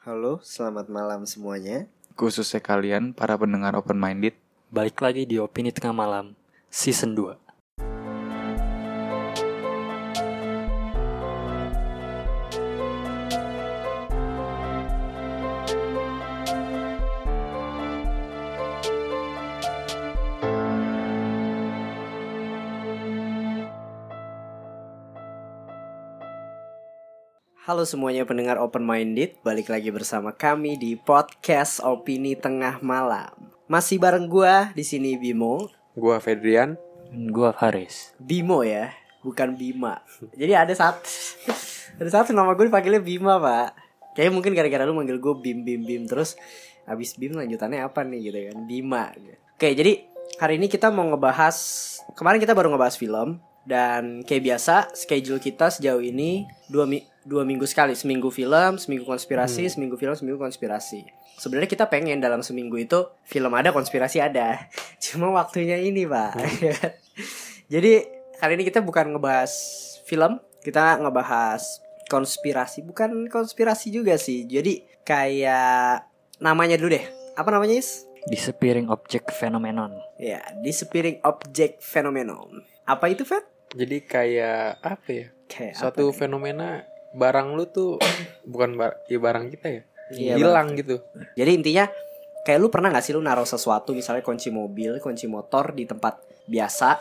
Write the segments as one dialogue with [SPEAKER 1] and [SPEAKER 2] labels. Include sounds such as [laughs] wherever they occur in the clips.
[SPEAKER 1] Halo, selamat malam semuanya.
[SPEAKER 2] Khususnya kalian para pendengar open minded.
[SPEAKER 3] Balik lagi di Opini Tengah Malam Season 2
[SPEAKER 1] Halo semuanya pendengar open minded, balik lagi bersama kami di podcast Opini Tengah Malam. Masih bareng gua di sini Bimo.
[SPEAKER 2] Gua Fedrian.
[SPEAKER 3] Gua Faris
[SPEAKER 1] Bimo ya, bukan Bima. Jadi ada satu [laughs] ada satu nama gue dipanggilnya Bima, Pak. Kayaknya mungkin gara-gara lu manggil gue Bim Bim Bim terus habis Bim lanjutannya apa nih gitu kan? Bima. Oke, jadi hari ini kita mau ngebahas kemarin kita baru ngebahas film dan kayak biasa schedule kita sejauh ini dua, mi- dua minggu sekali. Seminggu film seminggu konspirasi seminggu film seminggu konspirasi. Sebenarnya kita pengen dalam seminggu itu film ada konspirasi ada. [laughs] Cuma waktunya ini pak. [laughs] Jadi kali ini kita bukan ngebahas film kita ngebahas konspirasi. Bukan konspirasi juga sih. Jadi kayak namanya dulu deh. Apa namanya is?
[SPEAKER 3] Disappearing Object Phenomenon.
[SPEAKER 1] Ya disappearing object phenomenon apa itu Fat?
[SPEAKER 4] Jadi kayak apa ya?
[SPEAKER 1] Kayak
[SPEAKER 4] Suatu
[SPEAKER 1] apa
[SPEAKER 4] fenomena barang lu tuh bukan bar ya barang kita ya.
[SPEAKER 1] Iya,
[SPEAKER 4] Hilang gitu.
[SPEAKER 1] Jadi intinya kayak lu pernah gak sih lu naruh sesuatu misalnya kunci mobil, kunci motor di tempat biasa,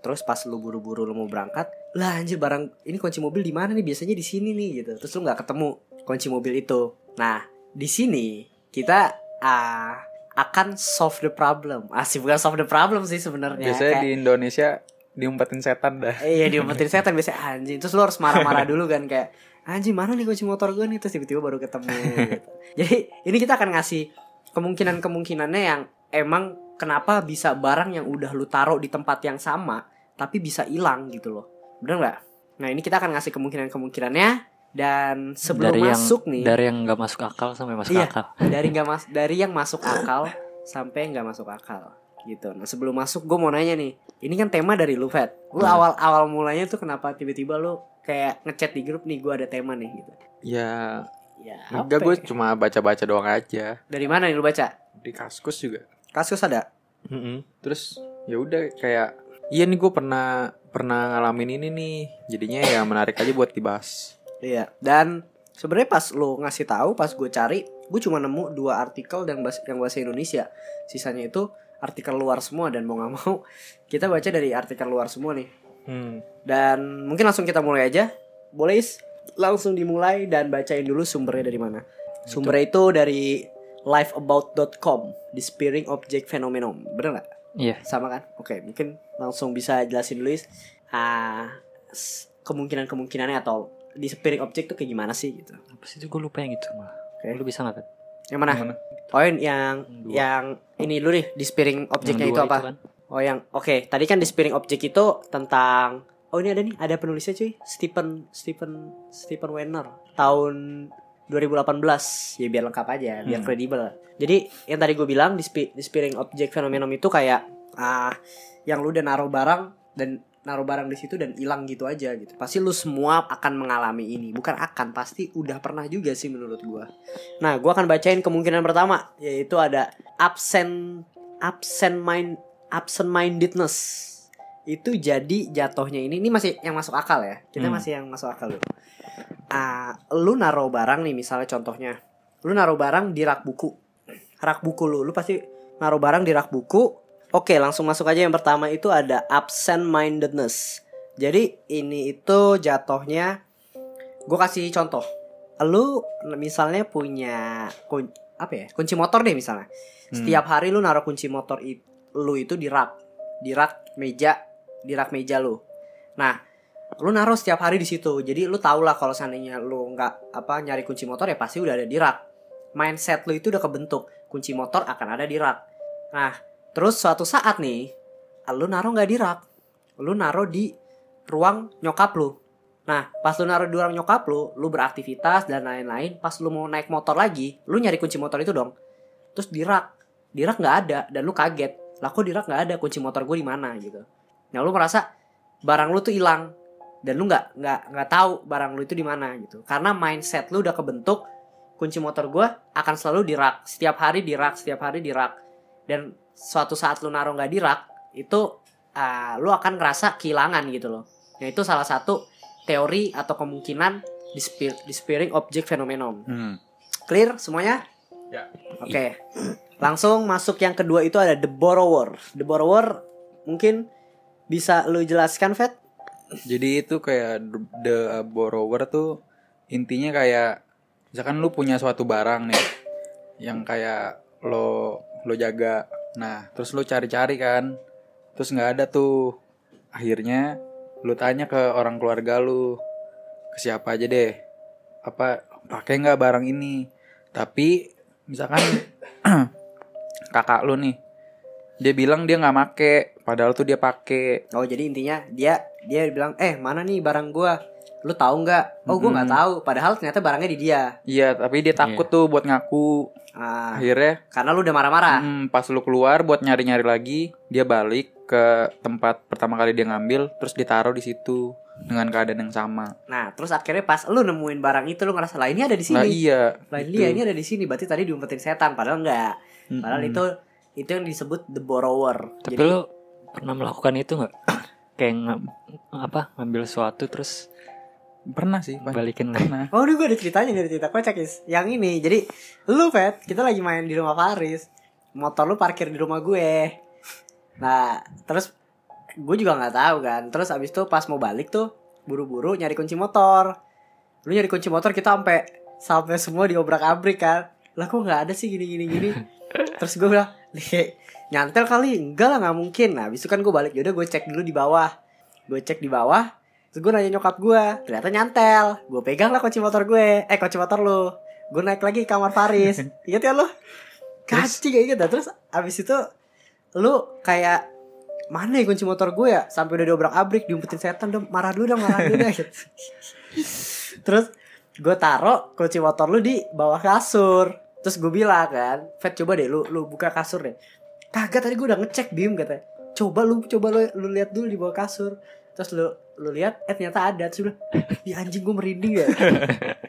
[SPEAKER 1] terus pas lu buru-buru lu mau berangkat, lah anjir barang ini kunci mobil di mana nih? Biasanya di sini nih gitu. Terus lu nggak ketemu kunci mobil itu. Nah, di sini kita ah, akan solve the problem. Asih bukan solve the problem sih sebenarnya.
[SPEAKER 4] Biasanya
[SPEAKER 1] Kayak-
[SPEAKER 4] di Indonesia diumpetin setan dah.
[SPEAKER 1] Eh, Iya diumpetin setan biasanya anjing Terus lu harus marah-marah dulu kan Kayak anjing mana nih kunci motor gue nih Terus tiba-tiba baru ketemu gitu. Jadi ini kita akan ngasih Kemungkinan-kemungkinannya yang Emang kenapa bisa barang yang udah lu taruh di tempat yang sama Tapi bisa hilang gitu loh Bener nggak? Nah ini kita akan ngasih kemungkinan-kemungkinannya Dan sebelum
[SPEAKER 3] Dari yang
[SPEAKER 1] masuk nih
[SPEAKER 3] Dari yang gak masuk akal sampai masuk
[SPEAKER 1] Iya.
[SPEAKER 3] akal
[SPEAKER 1] dari nggak mas dari yang masuk akal sampai nggak masuk akal gitu. Nah sebelum masuk gue mau nanya nih, ini kan tema dari lu Fat. Lu
[SPEAKER 3] Hmm.
[SPEAKER 1] awal awal mulanya tuh kenapa tiba-tiba lu kayak ngechat di grup nih gue ada tema nih gitu.
[SPEAKER 4] Ya,
[SPEAKER 1] Ya.
[SPEAKER 4] enggak gue
[SPEAKER 1] ya?
[SPEAKER 4] cuma baca-baca doang aja.
[SPEAKER 1] Dari mana nih lu baca?
[SPEAKER 4] Di Kaskus juga.
[SPEAKER 1] Kasus ada.
[SPEAKER 4] Mm-mm. Terus ya udah kayak iya nih gue pernah pernah ngalamin ini nih. Jadinya ya menarik aja buat dibahas.
[SPEAKER 1] Iya. Dan sebenarnya pas lu ngasih tahu, pas gue cari, gue cuma nemu dua artikel yang bahasa, yang bahasa Indonesia. Sisanya itu artikel luar semua dan mau nggak mau [laughs] kita baca dari artikel luar semua nih.
[SPEAKER 4] Hmm.
[SPEAKER 1] Dan mungkin langsung kita mulai aja. Boleh Is? langsung dimulai dan bacain dulu sumbernya dari mana. Sumbernya itu dari lifeabout.com, Disappearing Object Phenomenon. Bener nggak?
[SPEAKER 3] Iya
[SPEAKER 1] Sama kan? Oke, mungkin langsung bisa jelasin dulu Is. Ah, s- kemungkinan-kemungkinannya atau disappearing object tuh kayak gimana sih gitu.
[SPEAKER 3] Apa sih itu gue lupa yang itu mah
[SPEAKER 1] Oke.
[SPEAKER 3] Lu bisa gak Fet?
[SPEAKER 1] Yang mana?
[SPEAKER 4] Yang mana?
[SPEAKER 1] Oh yang yang,
[SPEAKER 3] Dua.
[SPEAKER 1] yang ini dulu nih, disappearing objectnya
[SPEAKER 3] Yang
[SPEAKER 1] itu apa?
[SPEAKER 3] kan?
[SPEAKER 1] Oh yang oke, tadi kan disappearing object itu tentang Oh ini ada nih, ada penulisnya cuy, Stephen Stephen Stephen Weiner tahun 2018 ya biar lengkap aja, biar
[SPEAKER 3] Hmm.
[SPEAKER 1] kredibel. Jadi yang tadi gue bilang dispi- disappearing object phenomenon itu kayak ah yang lu udah naruh barang dan naruh barang di situ dan hilang gitu aja gitu. Pasti lu semua akan mengalami ini, bukan akan, pasti udah pernah juga sih menurut gua. Nah, gua akan bacain kemungkinan pertama yaitu ada absent absent mind absent mindedness itu jadi jatuhnya ini ini masih yang masuk akal ya kita
[SPEAKER 3] Hmm.
[SPEAKER 1] masih yang masuk akal dulu ah lu naruh barang nih misalnya contohnya lu naruh barang di rak buku rak buku lu lu pasti naruh barang di rak buku oke langsung masuk aja. Yang pertama itu ada absent mindedness jadi ini itu jatuhnya gue kasih contoh. Lu misalnya punya kun- apa ya kunci motor deh misalnya. Setiap hari lu naruh kunci motor it, lu itu di rak di rak meja di rak meja lu. Nah lu naruh setiap hari di situ. Jadi lu tau lah kalau seandainya lu nggak apa nyari kunci motor ya pasti udah ada di rak. Mindset lu itu udah kebentuk. Kunci motor akan ada di rak. Nah terus suatu saat nih lu naruh nggak di rak? Lu naruh di ruang nyokap lu. Nah pas lu naruh di ruang nyokap lu lu beraktivitas dan lain-lain pas lu mau naik motor lagi lu nyari kunci motor itu dong. Terus di rak. Di rak nggak ada dan lu kaget. Lah kok di rak nggak ada? Kunci motor gue di mana gitu. Nah lu merasa barang lu tuh hilang dan lu nggak nggak nggak tahu barang lu itu di mana gitu. Karena mindset lu udah kebentuk kunci motor gue akan selalu di rak. Setiap hari di rak setiap hari di rak. Dan suatu saat lu naruh nggak di rak itu ah, lu akan ngerasa kehilangan gitu loh nah itu salah satu teori atau kemungkinan disappear- disappearing object phenomenon
[SPEAKER 2] Hmm.
[SPEAKER 1] clear semuanya
[SPEAKER 4] Ya.
[SPEAKER 1] oke langsung masuk yang kedua itu ada the borrower the borrower mungkin bisa lu jelaskan Fat
[SPEAKER 4] Jadi itu kayak the- the borrower tuh intinya kayak misalkan lu punya suatu barang nih yang kayak lo lo jaga. Nah, terus lu cari-cari kan. Terus nggak ada tuh. Akhirnya lu tanya ke orang keluarga lu. Ke siapa aja deh. Apa pakai nggak barang ini? Tapi misalkan [clears throat] kakak lu nih dia bilang dia nggak make padahal tuh dia pakai
[SPEAKER 1] Oh jadi intinya dia dia bilang eh mana nih barang gua lu tahu nggak oh gua nggak
[SPEAKER 4] Mm-mm.
[SPEAKER 1] tahu padahal ternyata barangnya di dia
[SPEAKER 4] Iya, tapi dia takut tuh buat ngaku.
[SPEAKER 1] ah,
[SPEAKER 4] Akhirnya,
[SPEAKER 1] karena lu udah marah-marah
[SPEAKER 4] hmm, pas lu keluar buat nyari-nyari lagi, dia balik ke tempat pertama kali dia ngambil, terus ditaruh di situ dengan keadaan yang sama.
[SPEAKER 1] nah terus akhirnya pas lu nemuin barang itu lu ngerasa lah ini ada di
[SPEAKER 4] Nah
[SPEAKER 1] sini
[SPEAKER 4] iya,
[SPEAKER 1] lah
[SPEAKER 4] gitu.
[SPEAKER 1] iya ini ada di sini berarti tadi diumpetin setan padahal enggak
[SPEAKER 4] Mm-mm.
[SPEAKER 1] padahal itu itu yang disebut the borrower
[SPEAKER 3] Tapi
[SPEAKER 1] jadi
[SPEAKER 3] lu pernah melakukan itu nggak? [coughs] Kayak nga- apa ngambil sesuatu terus
[SPEAKER 4] pernah sih, Pak.
[SPEAKER 3] balikin lagi.
[SPEAKER 4] pernah.
[SPEAKER 1] Oh, ini gue ada ceritanya dari cerita kocak is. Yang ini, jadi lu Fet, kita lagi main di rumah Faris. Motor lu parkir di rumah gue. Nah, terus gue juga nggak tahu kan. Terus abis itu pas mau balik tuh, buru-buru nyari kunci motor. Lu nyari kunci motor kita sampai sampai semua diobrak abrik kan. Lah kok nggak ada sih gini gini gini. Terus gue bilang, "Nih, nyantel kali enggak lah nggak mungkin. Nah, abis itu kan gue balik. Yaudah gue cek dulu di bawah. Gue cek di bawah. Terus gue nanya nyokap gue, ternyata nyantel. Gue pegang lah kunci motor gue. Eh kunci motor lu. Gue naik lagi ke kamar Faris. [laughs] Ingat ya lu? Kaci kayak gitu. Terus abis itu lu kayak mana ya kunci motor gue ya? Sampai udah diobrak abrik, diumpetin setan dong. Marah dulu dong, marah dulu. Gitu. [laughs] Terus gue taro kunci motor lu di bawah kasur. Terus gue bilang kan, Fat coba deh lu lu buka kasur deh. Kagak tadi gue udah ngecek Bim katanya. Coba lu coba lu lu lihat dulu di bawah kasur. Terus lu lu lihat eh ternyata ada terus lu bilang, "Ih anjing gue merinding ya." [laughs]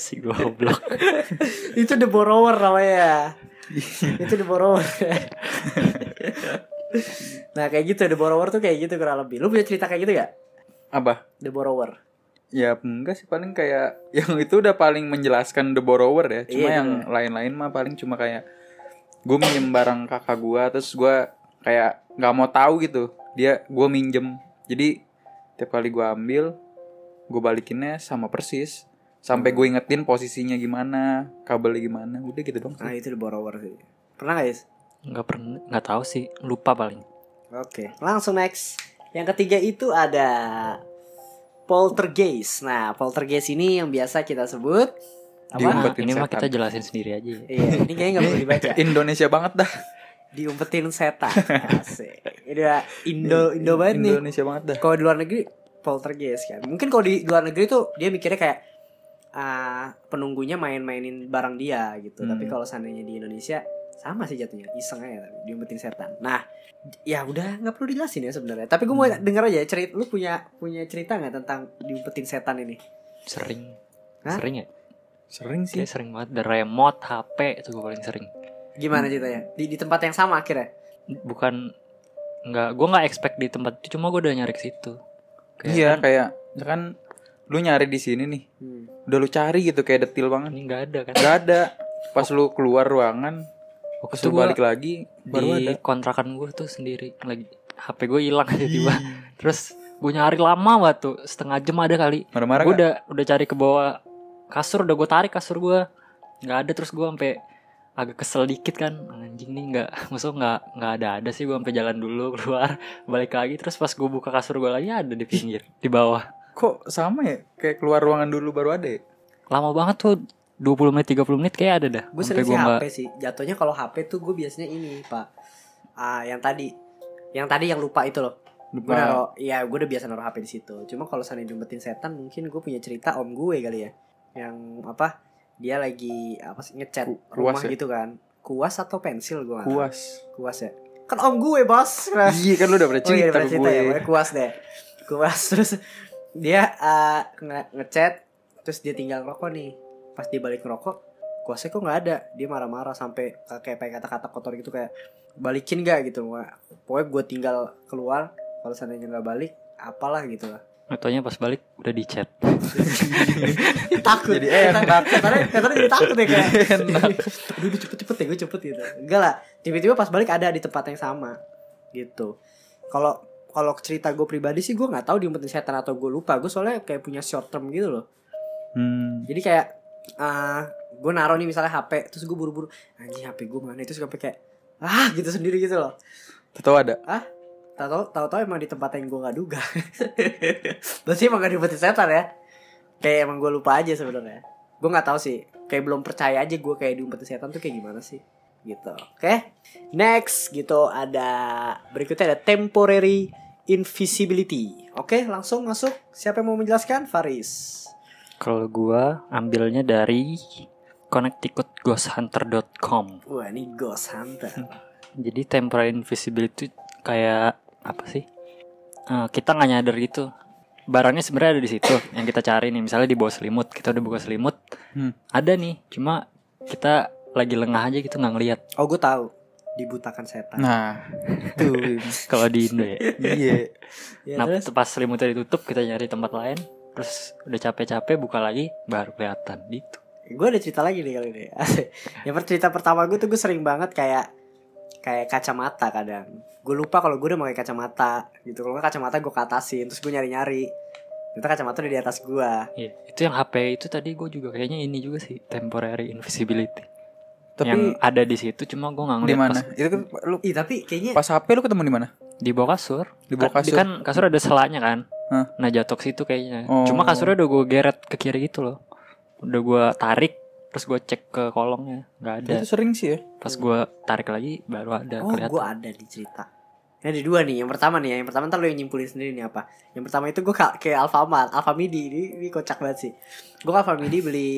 [SPEAKER 3] si goblok. [laughs]
[SPEAKER 1] itu the borrower namanya. [laughs] itu the borrower. nah, kayak gitu the borrower tuh kayak gitu kurang lebih. Lu punya cerita kayak gitu gak?
[SPEAKER 4] Apa?
[SPEAKER 1] The borrower.
[SPEAKER 4] Ya enggak sih paling kayak yang itu udah paling menjelaskan the borrower ya. Cuma
[SPEAKER 1] Iya,
[SPEAKER 4] yang lain-lain mah paling cuma kayak gue minjem barang kakak gue terus gue kayak nggak mau tahu gitu dia gue minjem jadi tiap kali gue ambil gue balikinnya sama persis sampai gue ingetin posisinya gimana kabelnya gimana udah gitu dong
[SPEAKER 1] Nah,
[SPEAKER 4] sih.
[SPEAKER 1] itu the borrower sih. Pernah gak, guys?
[SPEAKER 3] Nggak pernah, nggak tahu sih. Lupa paling.
[SPEAKER 1] Oke, langsung next. Yang ketiga itu ada poltergeist. Nah, poltergeist ini yang biasa kita sebut apa?
[SPEAKER 3] Nah, ini mah kita jelasin sendiri aja. ya.
[SPEAKER 1] Iya, ini kayaknya nggak perlu dibaca. [laughs]
[SPEAKER 4] Indonesia banget dah
[SPEAKER 1] Diumpetin setan. [laughs] Asik. Ini udah Indo Indo banget nih.
[SPEAKER 4] Indonesia banget dah
[SPEAKER 1] Kalau di luar negeri poltergeist kan. Mungkin kalau di luar negeri tuh dia mikirnya kayak ah, penunggunya main-mainin barang dia gitu.
[SPEAKER 4] Hmm.
[SPEAKER 1] Tapi kalau seandainya di Indonesia sama sih jatuhnya, iseng aja tapi diumpetin setan. Nah, ya udah nggak perlu dijelasin ya sebenarnya. Tapi gue mau
[SPEAKER 4] Hmm.
[SPEAKER 1] denger aja cerita lu punya punya cerita nggak tentang diumpetin setan ini?
[SPEAKER 3] Sering.
[SPEAKER 1] Hah?
[SPEAKER 3] Sering ya?
[SPEAKER 4] sering sih
[SPEAKER 3] Kayak sering banget. The remote, HP itu gue paling sering.
[SPEAKER 1] Gimana ceritanya? Di, di tempat yang sama akhirnya?
[SPEAKER 3] Bukan nggak gue nggak expect di tempat itu cuma gue udah nyari ke situ. Kayak
[SPEAKER 4] iya
[SPEAKER 3] kan,
[SPEAKER 4] kayak kan lu nyari di sini nih
[SPEAKER 1] Hmm.
[SPEAKER 4] udah lu cari gitu kayak detil banget
[SPEAKER 3] ini nggak ada kan.
[SPEAKER 4] nggak ada pas lu keluar ruangan
[SPEAKER 3] Waktu
[SPEAKER 4] pas
[SPEAKER 3] itu
[SPEAKER 4] balik lagi baru
[SPEAKER 3] di
[SPEAKER 4] ada
[SPEAKER 3] kontrakan gue tuh sendiri lagi HP gue hilang tiba-tiba.
[SPEAKER 4] Hmm.
[SPEAKER 3] Terus gue nyari lama banget tuh setengah jam ada kali.
[SPEAKER 4] marah-marah
[SPEAKER 3] gue udah udah cari ke bawah kasur udah gue tarik kasur gue nggak ada terus gue sampai agak kesel dikit kan anjing nih nggak [laughs] maksud nggak nggak ada ada sih gue sampai jalan dulu [laughs] keluar balik lagi terus pas gue buka kasur gue lagi ada di pinggir di bawah
[SPEAKER 4] kok sama ya kayak keluar ruangan dulu baru ada ya?
[SPEAKER 3] lama banget tuh 20 menit 30 menit kayak ada dah
[SPEAKER 1] Gue
[SPEAKER 3] Sampai
[SPEAKER 1] sering sih
[SPEAKER 3] gua
[SPEAKER 1] HP sih. Jatuhnya kalau HP tuh gue biasanya ini, Pak. Ah, yang tadi. Yang tadi yang lupa itu loh. Gue
[SPEAKER 4] lupa
[SPEAKER 1] naro, ya gue udah biasa naruh HP di situ. Cuma kalau seandainya diumpetin setan, mungkin gue punya cerita om gue kali ya. Yang apa? Dia lagi apa sih ngecat rumah
[SPEAKER 4] ya?
[SPEAKER 1] gitu kan. Kuas atau pensil gue
[SPEAKER 4] kuas
[SPEAKER 1] Kuas ya. Kan om gue, Bos. [laughs]
[SPEAKER 4] iya kan lu udah pernah
[SPEAKER 1] Oh iya
[SPEAKER 4] cerita
[SPEAKER 1] pernah cerita
[SPEAKER 4] gue
[SPEAKER 1] ya, kuas deh. Kuas [laughs] terus dia uh, nge- ngechat terus dia tinggal rokok nih. pas dia balik ngerokok kuasnya kok nggak ada dia marah-marah sampai kayak pakai kata-kata kotor gitu kayak balikin gak gitu pokoknya gue tinggal keluar kalau seandainya nggak balik apalah gitu lah
[SPEAKER 3] Ngetanya pas balik udah di chat. [laughs]
[SPEAKER 1] takut.
[SPEAKER 4] Jadi enak.
[SPEAKER 1] katanya katanya jadi takut ya kayak. [laughs] Aduh udah cepet-cepet ya gue cepet gitu. Enggak lah tiba-tiba pas balik ada di tempat yang sama gitu. Kalau kalau cerita gue pribadi sih gue nggak tahu diumpetin setan atau gue lupa. Gue soalnya kayak punya short term gitu loh.
[SPEAKER 4] Hmm.
[SPEAKER 1] jadi kayak ah gue naruh nih misalnya HP terus gue buru-buru anjing HP gue mana? Itu sampai kayak ah gitu sendiri gitu loh.
[SPEAKER 4] Tahu ada.
[SPEAKER 1] ah tahu tahu tahu emang di tempat yang gue nggak duga. [laughs] Berarti emang gak diumpetin setan ya? Kayak emang gue lupa aja sebenarnya. Gue nggak tahu sih. Kayak belum percaya aja gue kayak diumpetin setan tuh kayak gimana sih? Gitu. Oke? Next gitu. Ada berikutnya ada temporary invisibility. Oke langsung masuk. Siapa yang mau menjelaskan? Faris.
[SPEAKER 3] Kalau gua ambilnya dari connecticutghosthunter.com.
[SPEAKER 1] wah ini Ghost Hunter. [laughs]
[SPEAKER 3] Jadi temporary invisibility itu kayak apa sih? Eh, kita nggak nyadar gitu. Barangnya sebenarnya ada di situ yang kita cari nih. Misalnya di bawah selimut, kita udah buka selimut,
[SPEAKER 4] Hmm.
[SPEAKER 3] ada nih. Cuma kita lagi lengah aja gitu nggak ngelihat.
[SPEAKER 1] oh gue tahu dibutakan setan
[SPEAKER 4] Nah, tuh. [laughs]
[SPEAKER 3] Kalau di Indo ya.
[SPEAKER 4] iya.
[SPEAKER 1] Ya,
[SPEAKER 3] nah,
[SPEAKER 1] terus
[SPEAKER 3] pas selimutnya ditutup, kita nyari tempat lain. Terus udah capek-capek buka lagi, baru kelihatan gitu.
[SPEAKER 1] gue ada cerita lagi nih kali ini [laughs] yang cerita pertama gue tuh gue sering banget kayak kayak kacamata kadang gue lupa kalau gue udah pakai kacamata gitu kalau kacamata gue katasin terus gue nyari nyari ternyata kacamata udah di atas gue
[SPEAKER 3] Iya, itu yang HP itu tadi gue juga kayaknya ini juga sih temporary invisibility.
[SPEAKER 4] Tapi
[SPEAKER 3] yang ada di situ cuma gue nggak
[SPEAKER 4] di
[SPEAKER 3] ngeliat
[SPEAKER 4] mana?
[SPEAKER 3] pas
[SPEAKER 4] Itu kan lu
[SPEAKER 1] ih tapi kayaknya
[SPEAKER 4] pas HP lu ketemu di mana?
[SPEAKER 3] di bawah kasur.
[SPEAKER 4] Di bawah kasur.
[SPEAKER 3] Kan kasur ada selanya kan.
[SPEAKER 4] Hah?
[SPEAKER 3] Nah jatuh situ kayaknya.
[SPEAKER 4] Oh.
[SPEAKER 3] Cuma kasurnya udah gue geret ke kiri gitu loh. Udah gue tarik, terus gue cek ke kolongnya nggak ada.
[SPEAKER 4] Itu sering sih ya.
[SPEAKER 3] Pas gue tarik lagi baru ada
[SPEAKER 1] oh
[SPEAKER 3] kelihatan.
[SPEAKER 1] gue ada di cerita. Ini ada dua nih yang pertama nih ya. yang pertama ntar lo yang nyimpulin sendiri nih apa. Yang pertama itu gue kayak Alfamart Alfamidi ini, ini kocak banget sih. Gue ke Alfamidi [laughs] beli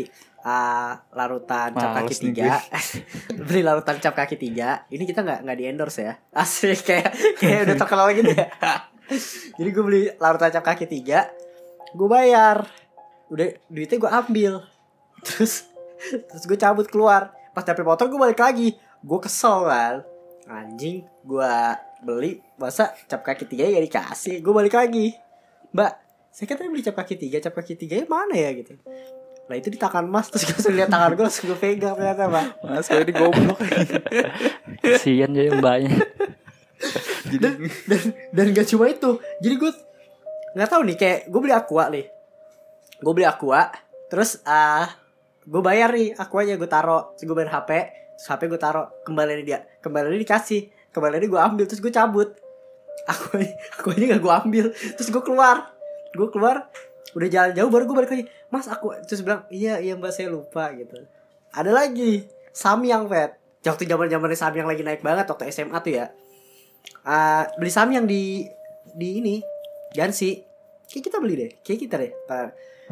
[SPEAKER 1] ah, larutan cap kaki
[SPEAKER 4] Males
[SPEAKER 1] tiga. [laughs] beli larutan cap kaki tiga. Ini kita nggak nggak di endorse ya. [laughs] Asli kayak kayak udah terkenal gitu ya. Jadi gue beli larutan cap kaki tiga gue bayar. Udah duitnya gue ambil. Terus terus gue cabut keluar. Pas dapet motor gue balik lagi. Gue kesel kan anjing gue beli masa cap kaki tiga ya dikasih? Gue balik lagi. Mbak saya kan tadi beli cap kaki tiga cap kaki tiga mana ya gitu. Lah itu di tangan mas. Terus gue langsung lihat tangan gue langsung gue pegang ternyata mbak.
[SPEAKER 4] Mas kayak di goblok.
[SPEAKER 3] Kasian jadi mbaknya.
[SPEAKER 1] dan dan dan gak cuma itu. Jadi gue nggak tahu nih kayak gue beli aqua nih. Gue beli aqua terus ah gue bayar nih aquanya gue taro. Terus gue bayar hp terus hp gue taro. Kembali dia. Kembali dikasih. Kembali gue ambil terus gue cabut. Aquanya aquanya gak gue ambil. Terus gue keluar. Gue keluar udah jalan jauh baru gue balik lagi. Mas aku terus bilang iya iya mbak saya lupa gitu. Ada lagi Samyang Pet waktu zaman zamannya Samyang lagi naik banget waktu SMA tuh ya. Ah, beli Samyang di di ini Gansi kayak kita beli deh kayak kita deh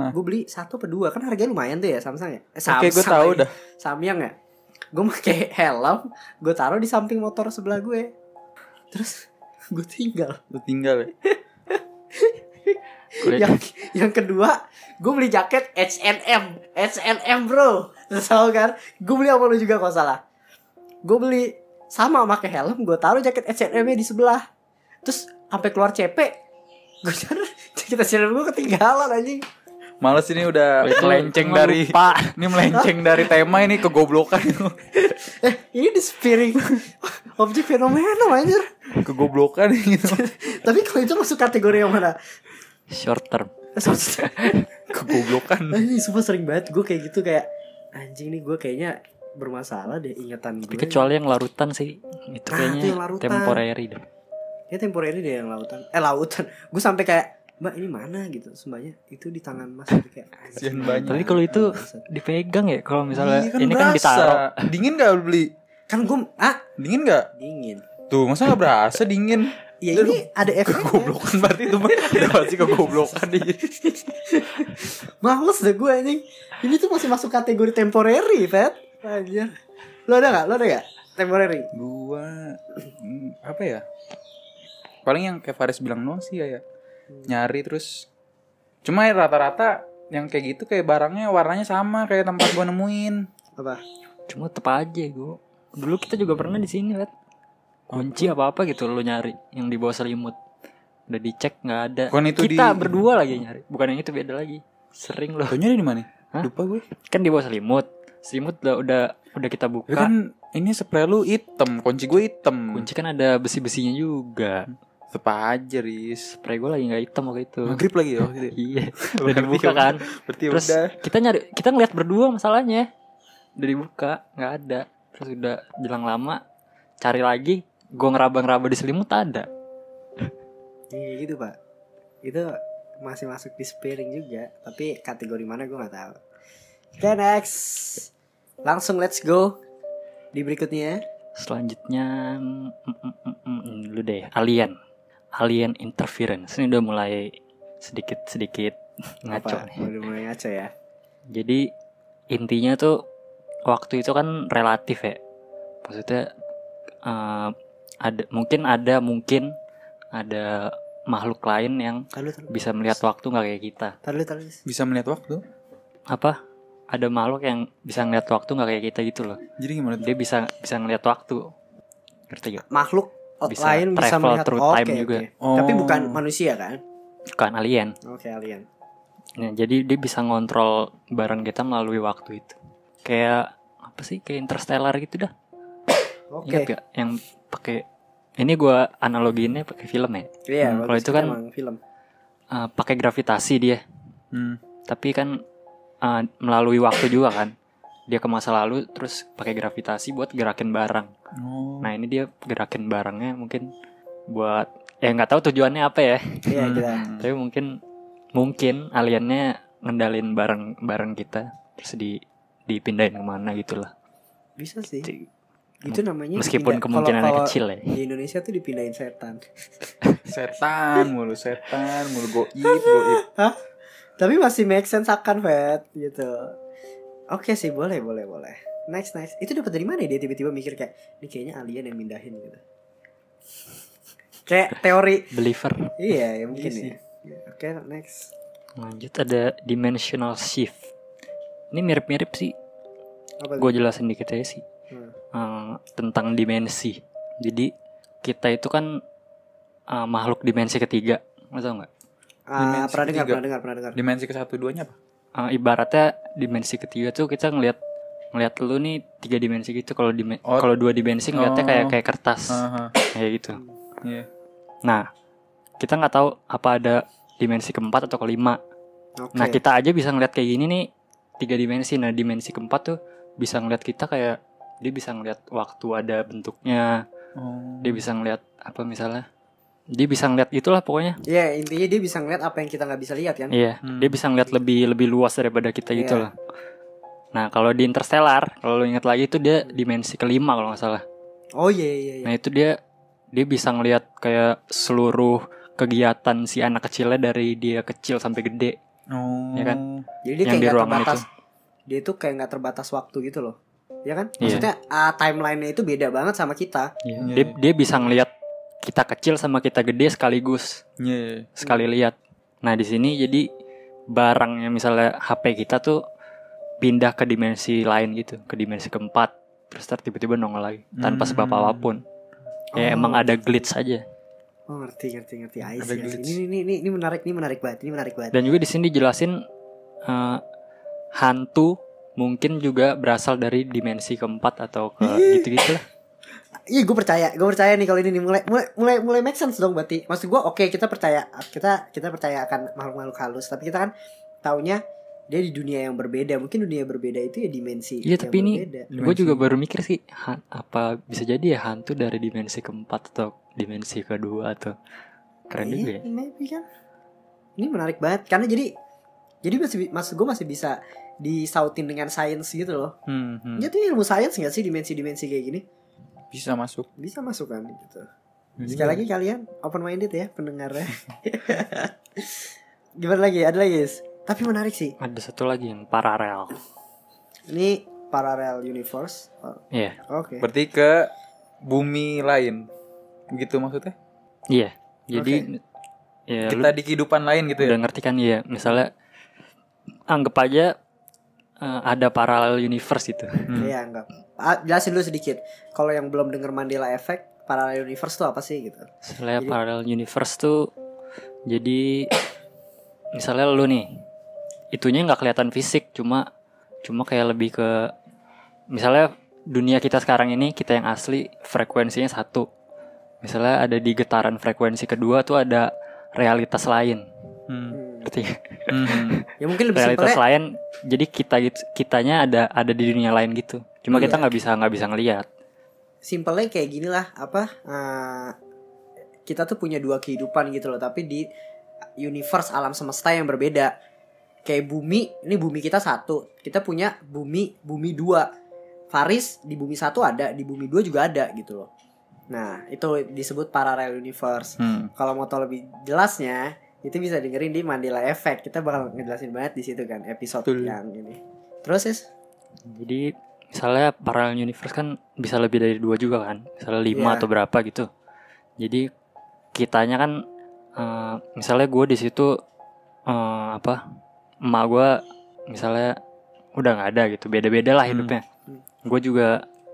[SPEAKER 4] Hah.
[SPEAKER 1] gue beli satu apa dua? Kan harganya lumayan tuh ya Samsung ya? Eh,
[SPEAKER 4] Oke, gue
[SPEAKER 1] Samsung
[SPEAKER 4] tahu
[SPEAKER 1] lagi.
[SPEAKER 4] dah.
[SPEAKER 1] Samyang ya? Gue pakai [laughs] helm gue taruh di samping motor sebelah gue terus [laughs] gue tinggal.
[SPEAKER 4] Lu tinggal ya. [laughs]
[SPEAKER 1] Yang yang kedua gue beli jaket H&M H&M bro. Tau kan? Gue beli sama lu juga kalau salah. Gue beli sama pakai helm gue taruh jaket H&M nya di sebelah. Terus sampai keluar CP gue sadar jaket H&M gue ketinggalan anjing
[SPEAKER 4] Males ini udah
[SPEAKER 3] Itu
[SPEAKER 4] melenceng dari
[SPEAKER 3] lupa.
[SPEAKER 4] ini melenceng dari tema ini kegoblokan [laughs]
[SPEAKER 1] eh ini di spiring [laughs] objek fenomena anjir
[SPEAKER 4] kegoblokan gitu [laughs]
[SPEAKER 1] tapi kalau itu masuk kategori yang mana
[SPEAKER 3] Short term.
[SPEAKER 4] kegoblokan
[SPEAKER 1] anjing sumpah sering banget gue kayak gitu kayak anjing nih gue kayaknya bermasalah deh ingatan gue
[SPEAKER 3] Tapi kecuali yang larutan sih. Itu
[SPEAKER 1] Nah,
[SPEAKER 3] kayaknya
[SPEAKER 1] itu yang larutan.
[SPEAKER 3] temporary deh.
[SPEAKER 1] Ya temporary deh yang lautan. Eh lautan. Gue sampai kayak Mbak ini mana? gitu. Semuanya itu di tangan mas Jadi kayak
[SPEAKER 4] Kasian
[SPEAKER 1] anjing.
[SPEAKER 4] banyak.
[SPEAKER 3] Tapi kalau itu
[SPEAKER 1] Bangsat.
[SPEAKER 3] dipegang ya kalau misalnya
[SPEAKER 4] Iya
[SPEAKER 3] ini kan ditaruh.
[SPEAKER 4] dingin gak lu beli?
[SPEAKER 1] Kan gue Ah
[SPEAKER 4] dingin gak
[SPEAKER 1] dingin.
[SPEAKER 4] Tuh masa gak berasa dingin?
[SPEAKER 1] Ya ini ada efeknya.
[SPEAKER 4] kegoblokan berarti itu mah udah pasti kegoblokan dia [laughs]
[SPEAKER 1] Males deh gue anjing. Ini tuh masih masuk kategori temporary Pet Anjir. Lo ada gak? Lo ada gak? Temporary?
[SPEAKER 4] Gua hmm, apa ya? Paling yang kayak Faris bilang doang sih ya, ya nyari terus cuma ya rata-rata yang kayak gitu kayak barangnya warnanya sama kayak tempat gua nemuin.
[SPEAKER 1] Apa?
[SPEAKER 3] Cuma tetep aja gue. Dulu kita juga pernah di sini, Red. Kunci apa-apa gitu lu nyari yang di bawah selimut. Udah dicek nggak ada.
[SPEAKER 4] Bukan itu
[SPEAKER 3] kita
[SPEAKER 4] di-
[SPEAKER 3] berdua lagi nyari. Bukan yang itu beda lagi. Sering loh.
[SPEAKER 4] Taunya di mana?
[SPEAKER 3] Hah?
[SPEAKER 4] Lupa gue.
[SPEAKER 3] Kan di bawah selimut. Selimut udah udah udah kita
[SPEAKER 4] Ya
[SPEAKER 3] buka.
[SPEAKER 4] kan ini spray lu hitam, kunci gue hitam.
[SPEAKER 3] Kunci kan ada besi-besinya juga.
[SPEAKER 4] Tetep aja, Riz.
[SPEAKER 3] Spray gue lagi nggak hitam waktu itu.
[SPEAKER 4] Maghrib lagi ya waktu itu. [laughs]
[SPEAKER 3] Iya, [laughs] udah dibuka kan.
[SPEAKER 4] Berarti
[SPEAKER 3] Terus
[SPEAKER 4] udah.
[SPEAKER 3] kita nyari, kita ngeliat berdua masalahnya. Udah dibuka, nggak ada. Terus udah jelang lama, cari lagi. Gue ngeraba-ngeraba di selimut ada.
[SPEAKER 1] Iya gitu pak. Itu masih masuk di sparing juga. Tapi kategori mana gue nggak tahu. Oke next. Langsung let's go. Di berikutnya.
[SPEAKER 3] Selanjutnya, mm, mm, mm, mm, mm, dulu deh, alien, alien interference. Ini udah mulai sedikit-sedikit ngaco
[SPEAKER 1] Apa?
[SPEAKER 3] nih.
[SPEAKER 1] Udah mulai ngaco ya.
[SPEAKER 3] Jadi intinya tuh waktu itu kan relatif ya. Maksudnya eh, ada mungkin ada mungkin ada makhluk lain yang
[SPEAKER 1] Taruh taruh.
[SPEAKER 3] bisa melihat waktu nggak kayak kita.
[SPEAKER 1] Taruh taruh.
[SPEAKER 4] Bisa melihat waktu.
[SPEAKER 3] Apa? Ada makhluk yang bisa ngeliat waktu nggak kayak kita gitu loh.
[SPEAKER 4] Jadi gimana tuh?
[SPEAKER 3] Dia bisa bisa ngeliat waktu. Ngerti gak?
[SPEAKER 1] Makhluk
[SPEAKER 3] Bisa
[SPEAKER 1] lain bisa melihat
[SPEAKER 3] through
[SPEAKER 1] Oke,
[SPEAKER 3] time juga.
[SPEAKER 1] oke.
[SPEAKER 4] Oh.
[SPEAKER 1] Tapi bukan manusia kan?
[SPEAKER 3] Bukan alien.
[SPEAKER 1] Oke alien.
[SPEAKER 3] Nah, jadi dia bisa ngontrol barang kita melalui waktu itu. Kayak apa sih? Kayak interstellar gitu dah.
[SPEAKER 1] Oke.
[SPEAKER 3] Ingat gak yang pakai ini gua analogiinnya pakai film ya.
[SPEAKER 1] Iya.
[SPEAKER 3] Hmm, kalau itu kan-
[SPEAKER 1] emang film.
[SPEAKER 3] Eh, pakai gravitasi dia.
[SPEAKER 4] Hmm.
[SPEAKER 3] Tapi kan eh, melalui waktu juga kan. Dia ke masa lalu terus pakai gravitasi buat gerakin barang.
[SPEAKER 4] Oh.
[SPEAKER 3] Nah, ini dia gerakin barangnya mungkin buat ya nggak tahu tujuannya apa ya.
[SPEAKER 1] Iya
[SPEAKER 4] Hmm.
[SPEAKER 1] kita. [laughs]
[SPEAKER 3] Tapi mungkin mungkin aliennya ngendalin barang-barang kita terus di dipindahin ke mana gitu lah.
[SPEAKER 1] Bisa sih.
[SPEAKER 3] Jadi,
[SPEAKER 1] Itu namanya
[SPEAKER 3] Meskipun
[SPEAKER 1] dipindah-
[SPEAKER 3] kemungkinannya
[SPEAKER 1] kalau- kalau
[SPEAKER 3] kecil ya.
[SPEAKER 1] Di Indonesia tuh dipindahin setan. [laughs]
[SPEAKER 4] Setan mulu, setan mulu goib, [laughs] goib.
[SPEAKER 1] Hah? Tapi masih make sense akan Fat gitu. Oke sih boleh boleh boleh. Next next. Itu dapat dari mana ya dia tiba-tiba mikir kayak ini kayaknya alien yang mindahin gitu. Kayak teori.
[SPEAKER 3] Believer.
[SPEAKER 1] Iya ya mungkin
[SPEAKER 4] Iya sih.
[SPEAKER 1] ya. Oke next.
[SPEAKER 3] Lanjut ada dimensional shift. Ini mirip-mirip sih.
[SPEAKER 1] Apa tuh?
[SPEAKER 3] Gue jelasin dikit aja sih.
[SPEAKER 1] Hmm.
[SPEAKER 3] Eh, tentang dimensi. Jadi kita itu kan eh, makhluk dimensi ketiga. Lo tau nggak?
[SPEAKER 4] Dimensi
[SPEAKER 1] pernah dengar pernah dengar pernah dengar.
[SPEAKER 4] Dimensi ke satu duanya apa?
[SPEAKER 3] Eh, ibaratnya dimensi ketiga tuh kita ngelihat ngelihat lu nih tiga dimensi gitu. Kalau dime-
[SPEAKER 4] Oh.
[SPEAKER 3] kalau dua dimensi ngeliatnya kayak
[SPEAKER 4] Oh.
[SPEAKER 3] kayak kertas
[SPEAKER 4] Aha.
[SPEAKER 3] kayak gitu.
[SPEAKER 4] Iya.
[SPEAKER 3] Nah, kita nggak tahu apa ada dimensi keempat atau kelima.
[SPEAKER 1] Oke.
[SPEAKER 3] Nah, kita aja bisa ngeliat kayak gini nih tiga dimensi. Nah, dimensi keempat tuh bisa ngeliat kita kayak dia bisa ngeliat waktu ada bentuknya.
[SPEAKER 4] Oh.
[SPEAKER 3] Dia bisa ngeliat apa misalnya? Dia bisa ngeliat itulah pokoknya.
[SPEAKER 1] Iya intinya dia bisa ngeliat apa yang kita nggak bisa lihat kan.
[SPEAKER 3] Iya,
[SPEAKER 4] Hmm.
[SPEAKER 3] dia bisa ngeliat lebih lebih luas daripada kita gitu
[SPEAKER 1] Iya.
[SPEAKER 3] loh. Nah, kalau di Interstellar, kalau lu ingat lagi itu dia dimensi kelima kalau nggak salah.
[SPEAKER 1] Oh iya iya iya.
[SPEAKER 3] Nah, itu dia dia bisa ngeliat kayak seluruh kegiatan si anak kecilnya dari dia kecil sampai gede.
[SPEAKER 4] Oh.
[SPEAKER 3] Iya kan?
[SPEAKER 1] Jadi dia
[SPEAKER 3] yang
[SPEAKER 1] kayak
[SPEAKER 3] di
[SPEAKER 1] nggak
[SPEAKER 3] ruangan
[SPEAKER 1] terbatas. Dia tuh kayak nggak terbatas waktu gitu loh. Ya kan?
[SPEAKER 3] Iya.
[SPEAKER 1] Maksudnya ah, timelinenya itu beda banget sama kita.
[SPEAKER 3] Iya.
[SPEAKER 4] Iya.
[SPEAKER 3] Dia, dia bisa ngelihat kita kecil sama kita gede sekaligus
[SPEAKER 4] Iya.
[SPEAKER 3] sekali lihat. Nah di sini jadi barang yang misalnya HP kita tuh pindah ke dimensi lain gitu, ke dimensi keempat, terus tiba-tiba nongol lagi tanpa
[SPEAKER 4] Hmm.
[SPEAKER 3] sebab apa pun. Ya
[SPEAKER 1] Oh.
[SPEAKER 3] emang ada glitch aja.
[SPEAKER 1] Oh ngerti ngerti ngerti. I
[SPEAKER 4] Ada
[SPEAKER 1] see, I see.
[SPEAKER 4] glitch.
[SPEAKER 1] Ini, ini ini ini menarik ini menarik banget ini menarik banget.
[SPEAKER 3] Dan juga di sini dijelasin eh, hantu mungkin juga berasal dari dimensi keempat atau ke gitu-gitu lah.
[SPEAKER 1] Iya gue percaya gue percaya nih kalau ini nih mulai mulai mulai mulai make sense dong berarti. Maksud gue oke kita percaya kita kita percaya akan makhluk-makhluk halus tapi kita kan taunya dia di dunia yang berbeda mungkin dunia yang berbeda itu ya dimensi
[SPEAKER 3] Iya
[SPEAKER 1] yang
[SPEAKER 3] tapi ini
[SPEAKER 1] berbeda.
[SPEAKER 3] gue juga baru mikir sih ha- apa bisa jadi ya hantu dari dimensi keempat atau dimensi kedua atau keren juga ya.
[SPEAKER 1] Maybe kan. Ini menarik banget karena jadi jadi masih maksud gue masih bisa disautin dengan sains gitu loh.
[SPEAKER 4] Hmm, hmm.
[SPEAKER 1] Ya tuh ilmu sains nggak sih dimensi-dimensi kayak gini?
[SPEAKER 4] Bisa masuk.
[SPEAKER 1] Bisa masuk kan gitu.
[SPEAKER 4] Iya.
[SPEAKER 1] Sekali lagi kalian open minded ya pendengarnya. [laughs] Gimana lagi? Ada lagi? Guys? Tapi menarik sih.
[SPEAKER 3] Ada satu lagi yang paralel.
[SPEAKER 1] Ini parallel universe. Oh,
[SPEAKER 3] Iya.
[SPEAKER 1] Oke.
[SPEAKER 4] Berarti ke bumi lain. Begitu maksudnya?
[SPEAKER 3] Iya. Jadi ya lu
[SPEAKER 4] Kita di kehidupan lain gitu
[SPEAKER 3] udah
[SPEAKER 4] ya.
[SPEAKER 3] ngerti kan ya misalnya anggap aja eh, ada parallel universe gitu.
[SPEAKER 4] Hmm.
[SPEAKER 1] Iya enggak. Ah, jelasin dulu sedikit. Kalau yang belum denger Mandela Effect, parallel universe tuh apa sih gitu?
[SPEAKER 3] Misalnya
[SPEAKER 1] Jadi-
[SPEAKER 3] parallel universe tuh jadi misalnya lu nih itunya nggak kelihatan fisik cuma cuma kayak lebih ke misalnya dunia kita sekarang ini kita yang asli frekuensinya satu misalnya ada di getaran frekuensi kedua tuh ada realitas lain
[SPEAKER 4] Hmm.
[SPEAKER 1] Hmm.
[SPEAKER 3] ngerti nggak?
[SPEAKER 4] Hmm.
[SPEAKER 1] Ya mungkin lebih
[SPEAKER 3] realitas
[SPEAKER 1] simpelnya
[SPEAKER 3] lain jadi kita gitu kitanya ada ada di dunia lain gitu cuma
[SPEAKER 1] Iya.
[SPEAKER 3] kita nggak bisa nggak bisa ngelihat
[SPEAKER 1] simpelnya kayak gini lah apa eh, kita tuh punya dua kehidupan gitu loh tapi di universe alam semesta yang berbeda kayak bumi ini bumi kita satu kita punya bumi bumi dua Faris di bumi satu ada di bumi dua juga ada gitu loh nah itu disebut parallel universe
[SPEAKER 4] Hmm.
[SPEAKER 1] kalau mau tahu lebih jelasnya itu bisa dengerin di Mandela Effect kita bakal ngejelasin banget di situ kan episode
[SPEAKER 4] Betul.
[SPEAKER 1] yang ini terus is
[SPEAKER 3] Jadi misalnya parallel universe kan bisa lebih dari dua juga kan, misalnya lima
[SPEAKER 1] Iya.
[SPEAKER 3] atau berapa gitu. Jadi kitanya kan eh, misalnya gue di situ eh, apa emak gue misalnya udah nggak ada gitu, beda-beda lah
[SPEAKER 4] Hmm.
[SPEAKER 3] hidupnya.
[SPEAKER 1] Hmm.
[SPEAKER 3] Gue juga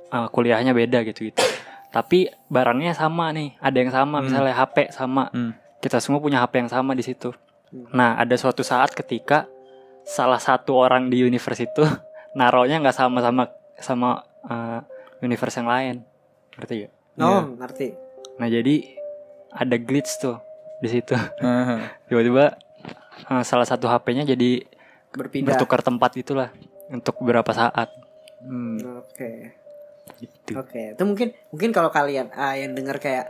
[SPEAKER 3] eh, kuliahnya beda gitu gitu. Tapi barangnya sama nih, ada yang sama,
[SPEAKER 4] Hmm.
[SPEAKER 3] misalnya HP sama.
[SPEAKER 4] Hmm.
[SPEAKER 3] Kita semua punya HP yang sama di situ.
[SPEAKER 1] Hmm.
[SPEAKER 3] Nah, ada suatu saat ketika salah satu orang di universe itu [laughs] naruhnya nggak sama sama sama eh, universe yang lain ngerti gak?
[SPEAKER 1] no
[SPEAKER 4] Iya.
[SPEAKER 1] ngerti
[SPEAKER 3] Nah jadi ada glitch tuh di situ [laughs] tiba-tiba eh, salah satu HP-nya jadi
[SPEAKER 1] berpindah
[SPEAKER 3] bertukar tempat itulah untuk beberapa saat
[SPEAKER 4] Hmm.
[SPEAKER 1] oke
[SPEAKER 3] gitu.
[SPEAKER 1] Oke, itu mungkin mungkin kalau kalian ah, yang dengar kayak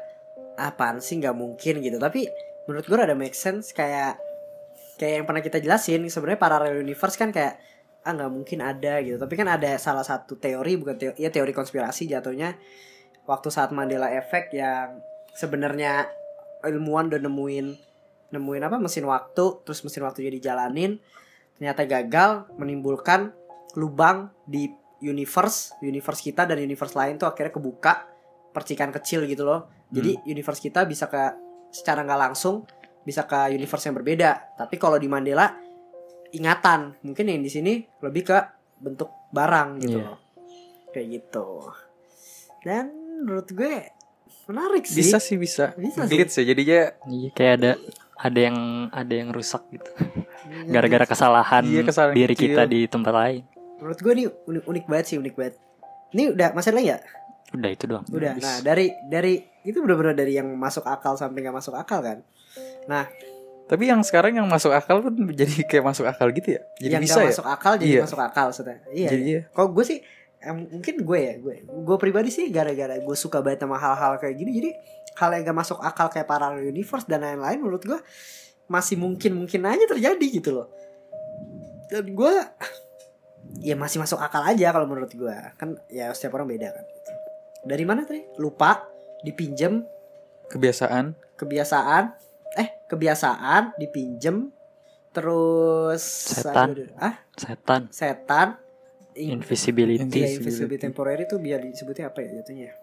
[SPEAKER 1] apaan sih nggak mungkin gitu. Tapi menurut gue ada make sense kayak kayak yang pernah kita jelasin sebenarnya parallel universe kan kayak ah nggak mungkin ada gitu. Tapi kan ada salah satu teori bukan teori ya teori konspirasi jatuhnya waktu saat Mandela Effect yang sebenarnya ilmuwan udah nemuin nemuin apa mesin waktu terus mesin waktunya dijalanin ternyata gagal menimbulkan lubang di universe universe kita dan universe lain tuh akhirnya kebuka percikan kecil gitu loh jadi universe kita bisa ke secara nggak langsung bisa ke universe yang berbeda. Tapi kalau di Mandela ingatan. Mungkin yang di sini lebih ke bentuk barang gitu.
[SPEAKER 3] Iya.
[SPEAKER 1] loh kayak gitu. Dan menurut gue menarik sih.
[SPEAKER 4] Bisa sih bisa.
[SPEAKER 1] Bisa sih.
[SPEAKER 4] Glitch ya jadinya
[SPEAKER 3] Iya kayak ada ada yang ada yang rusak gitu. Gara-gara kesalahan,
[SPEAKER 4] Iya, kesalahan
[SPEAKER 3] diri
[SPEAKER 4] kecil.
[SPEAKER 3] kita di tempat lain.
[SPEAKER 1] Menurut gue nih unik, unik banget sih unik banget. Ini udah masih lagi ya
[SPEAKER 3] udah itu doang.
[SPEAKER 1] Udah. Nah, dari dari itu benar-benar dari yang masuk akal sampai nggak masuk akal kan. Nah,
[SPEAKER 4] Tapi yang sekarang yang masuk akal pun jadi kayak masuk akal gitu ya. Jadi
[SPEAKER 1] yang
[SPEAKER 4] bisa
[SPEAKER 1] nggak
[SPEAKER 4] ya.
[SPEAKER 1] masuk akal jadi
[SPEAKER 4] Iya.
[SPEAKER 1] masuk akal maksudnya. Iya.
[SPEAKER 4] Jadi iya.
[SPEAKER 1] Kalau gue sih em, mungkin gue ya, gue gue pribadi sih gara-gara gue suka banget sama hal-hal kayak gini jadi hal yang gak masuk akal kayak parallel universe dan lain-lain menurut gue masih mungkin mungkin aja terjadi gitu loh. Dan gue ya masih masuk akal aja kalau menurut gue kan ya setiap orang beda kan. Dari mana tadi? Lupa, dipinjem,
[SPEAKER 4] Kebiasaan.
[SPEAKER 1] kebiasaan. Eh kebiasaan dipinjem terus
[SPEAKER 3] Setan.
[SPEAKER 1] aduh, ah?
[SPEAKER 3] Setan.
[SPEAKER 1] Setan. In-
[SPEAKER 3] invisibility.
[SPEAKER 1] Ya, invisibility temporary itu biar disebutnya apa ya jatuhnya?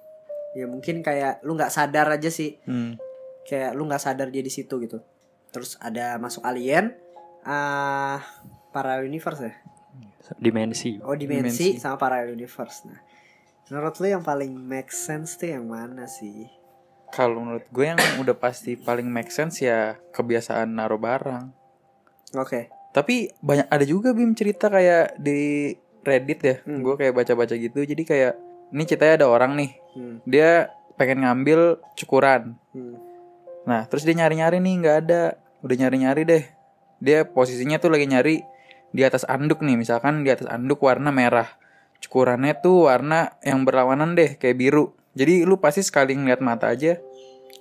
[SPEAKER 1] Ya mungkin kayak lu nggak sadar aja sih.
[SPEAKER 4] Hmm.
[SPEAKER 1] kayak lu nggak sadar dia di situ gitu. Terus ada masuk alien. Ah para universe ya?
[SPEAKER 3] Dimensi.
[SPEAKER 1] Oh dimensi,
[SPEAKER 4] Dimensi.
[SPEAKER 1] sama parallel universe. Nah menurut lu yang paling make sense tuh yang mana sih
[SPEAKER 4] Kalau menurut gue yang udah pasti paling make sense ya kebiasaan naruh barang.
[SPEAKER 1] oke
[SPEAKER 4] Tapi banyak ada juga Bim cerita kayak di Reddit ya.
[SPEAKER 1] Hmm.
[SPEAKER 4] Gue kayak baca-baca gitu. Jadi kayak ini ceritanya ada orang nih.
[SPEAKER 1] hmm.
[SPEAKER 4] Dia pengen ngambil cukuran.
[SPEAKER 1] Hmm.
[SPEAKER 4] Nah, terus dia nyari-nyari nih nggak ada. Udah nyari-nyari deh. Dia posisinya tuh lagi nyari di atas anduk nih, misalkan di atas anduk warna merah. Cukurannya tuh warna yang berlawanan deh, kayak biru. Jadi lu pasti sekali ngeliat mata aja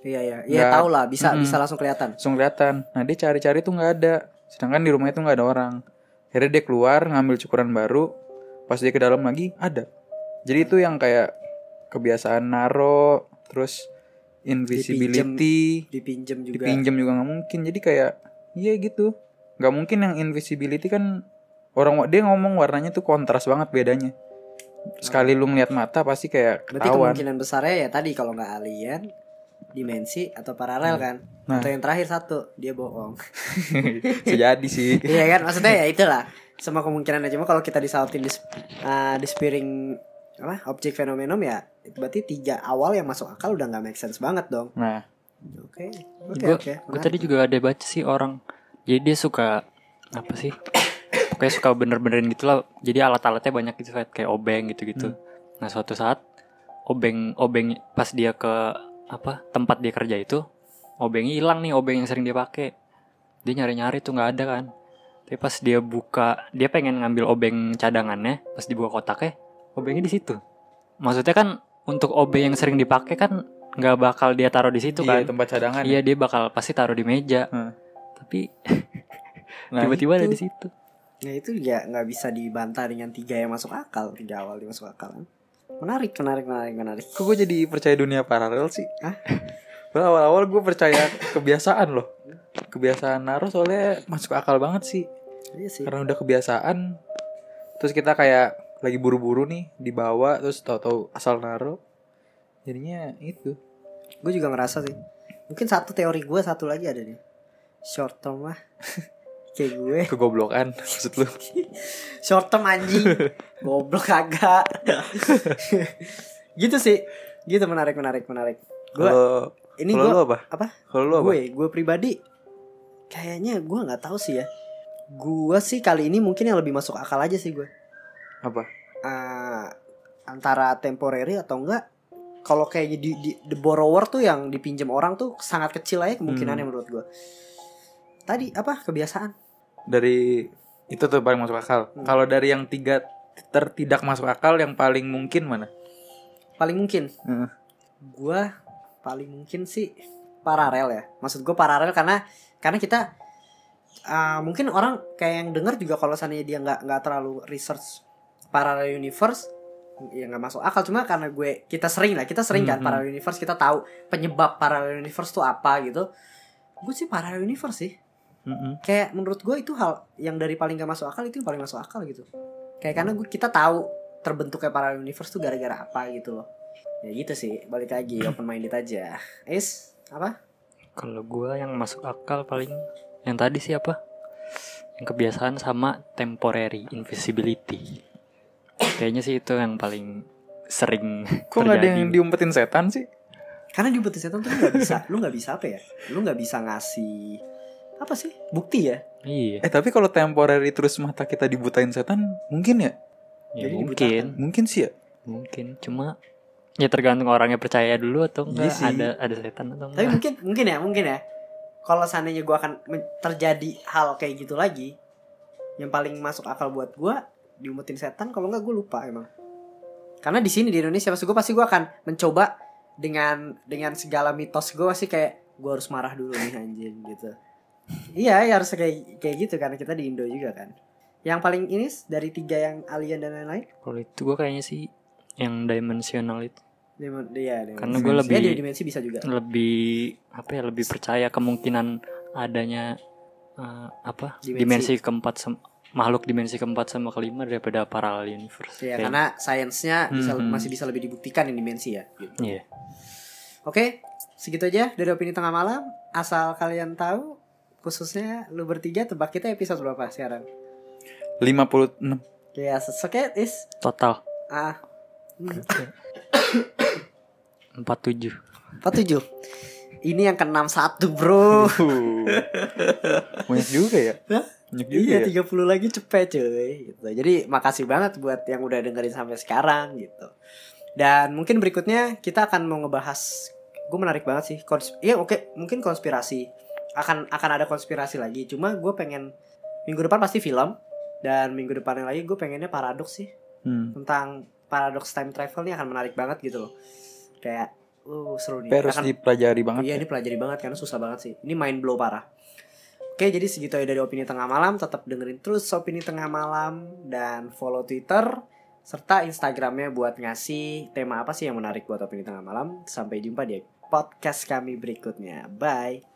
[SPEAKER 1] Iya iya, iya tahu lah bisa
[SPEAKER 4] Mm-mm.
[SPEAKER 1] bisa langsung kelihatan.
[SPEAKER 4] langsung kelihatan. Nah, dia cari-cari tuh nggak ada. Sedangkan di rumahnya tuh nggak ada orang. Akhirnya dia keluar ngambil cukuran baru. Pas dia ke dalam lagi ada. Jadi itu yang kayak kebiasaan naro, terus invisibility,
[SPEAKER 1] Dipinjem juga.
[SPEAKER 4] dipinjam juga nggak mungkin jadi kayak iya gitu nggak mungkin yang invisibility kan orang dia ngomong warnanya tuh kontras banget bedanya sekali lu ngeliat mata pasti kayak
[SPEAKER 1] Berarti
[SPEAKER 4] ketahuan.
[SPEAKER 1] kemungkinan besarnya ya tadi kalau nggak alien dimensi atau paralel kan?
[SPEAKER 4] Nah.
[SPEAKER 1] atau yang terakhir satu dia bohong. [laughs]
[SPEAKER 4] Sejadi sih. [laughs]
[SPEAKER 1] iya kan? Maksudnya ya itulah. Semua kemungkinan aja cuma kalau kita disautin di uh, di spiring apa objek fenomenon ya itu berarti tiga awal yang masuk akal udah nggak make sense banget dong.
[SPEAKER 4] Nah,
[SPEAKER 1] oke oke
[SPEAKER 3] gue
[SPEAKER 1] oke.
[SPEAKER 3] gue tadi juga ada baca sih orang. Jadi dia suka apa sih pokoknya suka bener-benerin gitu lah jadi alat-alatnya banyak gitu kayak obeng gitu-gitu nah suatu saat obeng obeng pas dia ke apa tempat dia kerja itu obengnya hilang nih obeng yang sering dia pakai dia nyari-nyari tuh nggak ada kan tapi pas dia buka dia pengen ngambil obeng cadangannya pas dibuka kotaknya obengnya di situ maksudnya kan untuk obeng yang sering dipakai kan nggak bakal dia taruh di situ
[SPEAKER 4] iya,
[SPEAKER 3] kan
[SPEAKER 4] tempat cadangan.
[SPEAKER 3] Iya dia bakal pasti taruh di meja.
[SPEAKER 4] Hmm.
[SPEAKER 3] Tapi
[SPEAKER 4] Nah, [laughs]
[SPEAKER 3] tiba-tiba ada
[SPEAKER 1] itu.
[SPEAKER 3] di situ.
[SPEAKER 1] Nah itu ya nggak bisa dibantah dengan tiga yang masuk akal tiga awal yang masuk akal kan. Menarik, menarik, menarik, menarik.
[SPEAKER 4] Kok gue jadi percaya dunia paralel sih?
[SPEAKER 1] Hah? [laughs]
[SPEAKER 4] Awal-awal gue percaya kebiasaan loh. Kebiasaan naruh soalnya masuk akal banget sih.
[SPEAKER 1] Iya sih.
[SPEAKER 4] Karena udah kebiasaan. Terus kita kayak lagi buru-buru nih dibawa terus tahu-tahu asal naruh. Jadinya itu.
[SPEAKER 1] Gue juga ngerasa sih. Mungkin satu teori gue satu lagi ada nih. Short term lah. [laughs] Kayak gue.
[SPEAKER 4] Kegoblokan maksud lu. [laughs]
[SPEAKER 1] Short term anjing. [laughs] Goblok kagak. [laughs] gitu sih. Gitu menarik, menarik, menarik. Gue ini gue
[SPEAKER 4] apa?
[SPEAKER 1] apa?
[SPEAKER 4] Kalau lu apa?
[SPEAKER 1] Gue, gue pribadi kayaknya gue nggak tahu sih ya. Gue sih kali ini mungkin yang lebih masuk akal aja sih gue.
[SPEAKER 4] Apa?
[SPEAKER 1] eh, antara temporary atau enggak kalau kayak di, di the borrower tuh yang dipinjam orang tuh sangat kecil aja kemungkinannya menurut gue tadi apa kebiasaan
[SPEAKER 4] Dari itu tuh paling masuk akal.
[SPEAKER 1] Hmm.
[SPEAKER 4] Kalau dari yang tiga tertidak masuk akal yang paling mungkin mana?
[SPEAKER 1] paling mungkin
[SPEAKER 4] Heeh.
[SPEAKER 1] gue paling mungkin sih paralel ya maksud gue paralel karena karena kita eh, mungkin orang kayak yang dengar juga kalau seandainya dia nggak nggak terlalu research parallel universe ya nggak masuk akal cuma karena gue kita sering lah kita sering kan
[SPEAKER 4] Mhm.
[SPEAKER 1] parallel universe kita tahu penyebab parallel universe tuh apa gitu gue sih parallel universe sih
[SPEAKER 4] Mm-mm.
[SPEAKER 1] kayak menurut gue itu hal yang dari paling gak masuk akal itu yang paling masuk akal gitu kayak karena gue kita tahu terbentuknya parallel universe tuh gara-gara apa gitu loh ya gitu sih balik lagi [clears throat] open minded aja is apa
[SPEAKER 3] Kalau gua yang masuk akal paling yang tadi siapa? Yang kebiasaan sama temporary invisibility. Kayaknya sih itu yang paling sering
[SPEAKER 4] Kok nggak ada yang diumpetin setan sih?
[SPEAKER 1] karena di betis setan tuh lu nggak bisa lu nggak bisa apa ya lu nggak bisa ngasih apa sih? Bukti ya?
[SPEAKER 3] Iya,
[SPEAKER 4] Eh tapi kalau temporary terus mata kita dibutain setan mungkin ya?
[SPEAKER 3] ya
[SPEAKER 1] jadi
[SPEAKER 3] mungkin,
[SPEAKER 4] Mungkin sih ya.
[SPEAKER 3] mungkin. Cuma ya tergantung orangnya percaya dulu atau
[SPEAKER 4] Iya
[SPEAKER 3] enggak
[SPEAKER 4] sih.
[SPEAKER 3] ada ada setan atau
[SPEAKER 1] tapi
[SPEAKER 3] enggak.
[SPEAKER 1] mungkin mungkin ya mungkin ya. Kalau seandainya gue akan terjadi hal kayak gitu lagi yang paling masuk akal buat gue diumutin setan kalau nggak gue lupa emang. Karena di sini di Indonesia maksud gue pasti gue akan mencoba dengan dengan segala mitos gue pasti kayak gue harus marah dulu nih anjing gitu iya ya harus kayak kayak gitu karena kita di Indo juga kan yang paling ini dari tiga yang alien dan lain-lain
[SPEAKER 3] Kalau itu gua kayaknya sih yang dimensional itu
[SPEAKER 1] Dimen- iya, dimensi.
[SPEAKER 3] Karena
[SPEAKER 1] Ya,
[SPEAKER 3] lebih-
[SPEAKER 1] di dimensi bisa juga
[SPEAKER 3] lebih apa ya lebih percaya kemungkinan adanya eh, apa
[SPEAKER 1] Dimensi.
[SPEAKER 3] dimensi, keempat makhluk dimensi keempat sama kelima daripada parallel universe.
[SPEAKER 1] ya
[SPEAKER 3] Kayak-
[SPEAKER 1] karena sainsnya bisa
[SPEAKER 4] Mhm.
[SPEAKER 1] masih bisa lebih dibuktikan yang dimensi ya gitu.
[SPEAKER 3] Iya.
[SPEAKER 1] Oke, segitu aja dari opini tengah malam. Asal kalian tahu, khususnya lu bertiga tebak kita episode berapa sekarang?
[SPEAKER 4] 56
[SPEAKER 1] Ya, oke, is
[SPEAKER 3] total
[SPEAKER 1] ah hmm,
[SPEAKER 3] 47.
[SPEAKER 1] 47. Ini yang ke-61, Bro.
[SPEAKER 4] Uh. Banyak juga ya
[SPEAKER 1] Hah?
[SPEAKER 4] Banyak juga
[SPEAKER 1] iya,
[SPEAKER 4] ya
[SPEAKER 1] 30 lagi cepet cuy gitu. Jadi makasih banget buat yang udah dengerin sampai sekarang gitu. Dan mungkin berikutnya kita akan mau ngebahas gue menarik banget sih. Kons Iya, oke, mungkin konspirasi. Akan akan ada konspirasi lagi. Cuma gue pengen minggu depan pasti film dan minggu depannya lagi gue pengennya paradoks sih
[SPEAKER 4] hmm.
[SPEAKER 1] tentang paradoks time travel ini akan menarik banget gitu loh. Kayak uh seru nih.
[SPEAKER 4] Tapi harus
[SPEAKER 1] Akan-
[SPEAKER 4] dipelajari banget
[SPEAKER 1] Iya
[SPEAKER 4] ya.
[SPEAKER 1] ini pelajari banget karena susah banget sih. Ini mind blow parah. Oke jadi segitu aja dari opini tengah malam. Tetap dengerin terus opini tengah malam dan follow Twitter serta Instagramnya buat ngasih tema apa sih yang menarik buat opini tengah malam. Sampai jumpa di podcast kami berikutnya. Bye.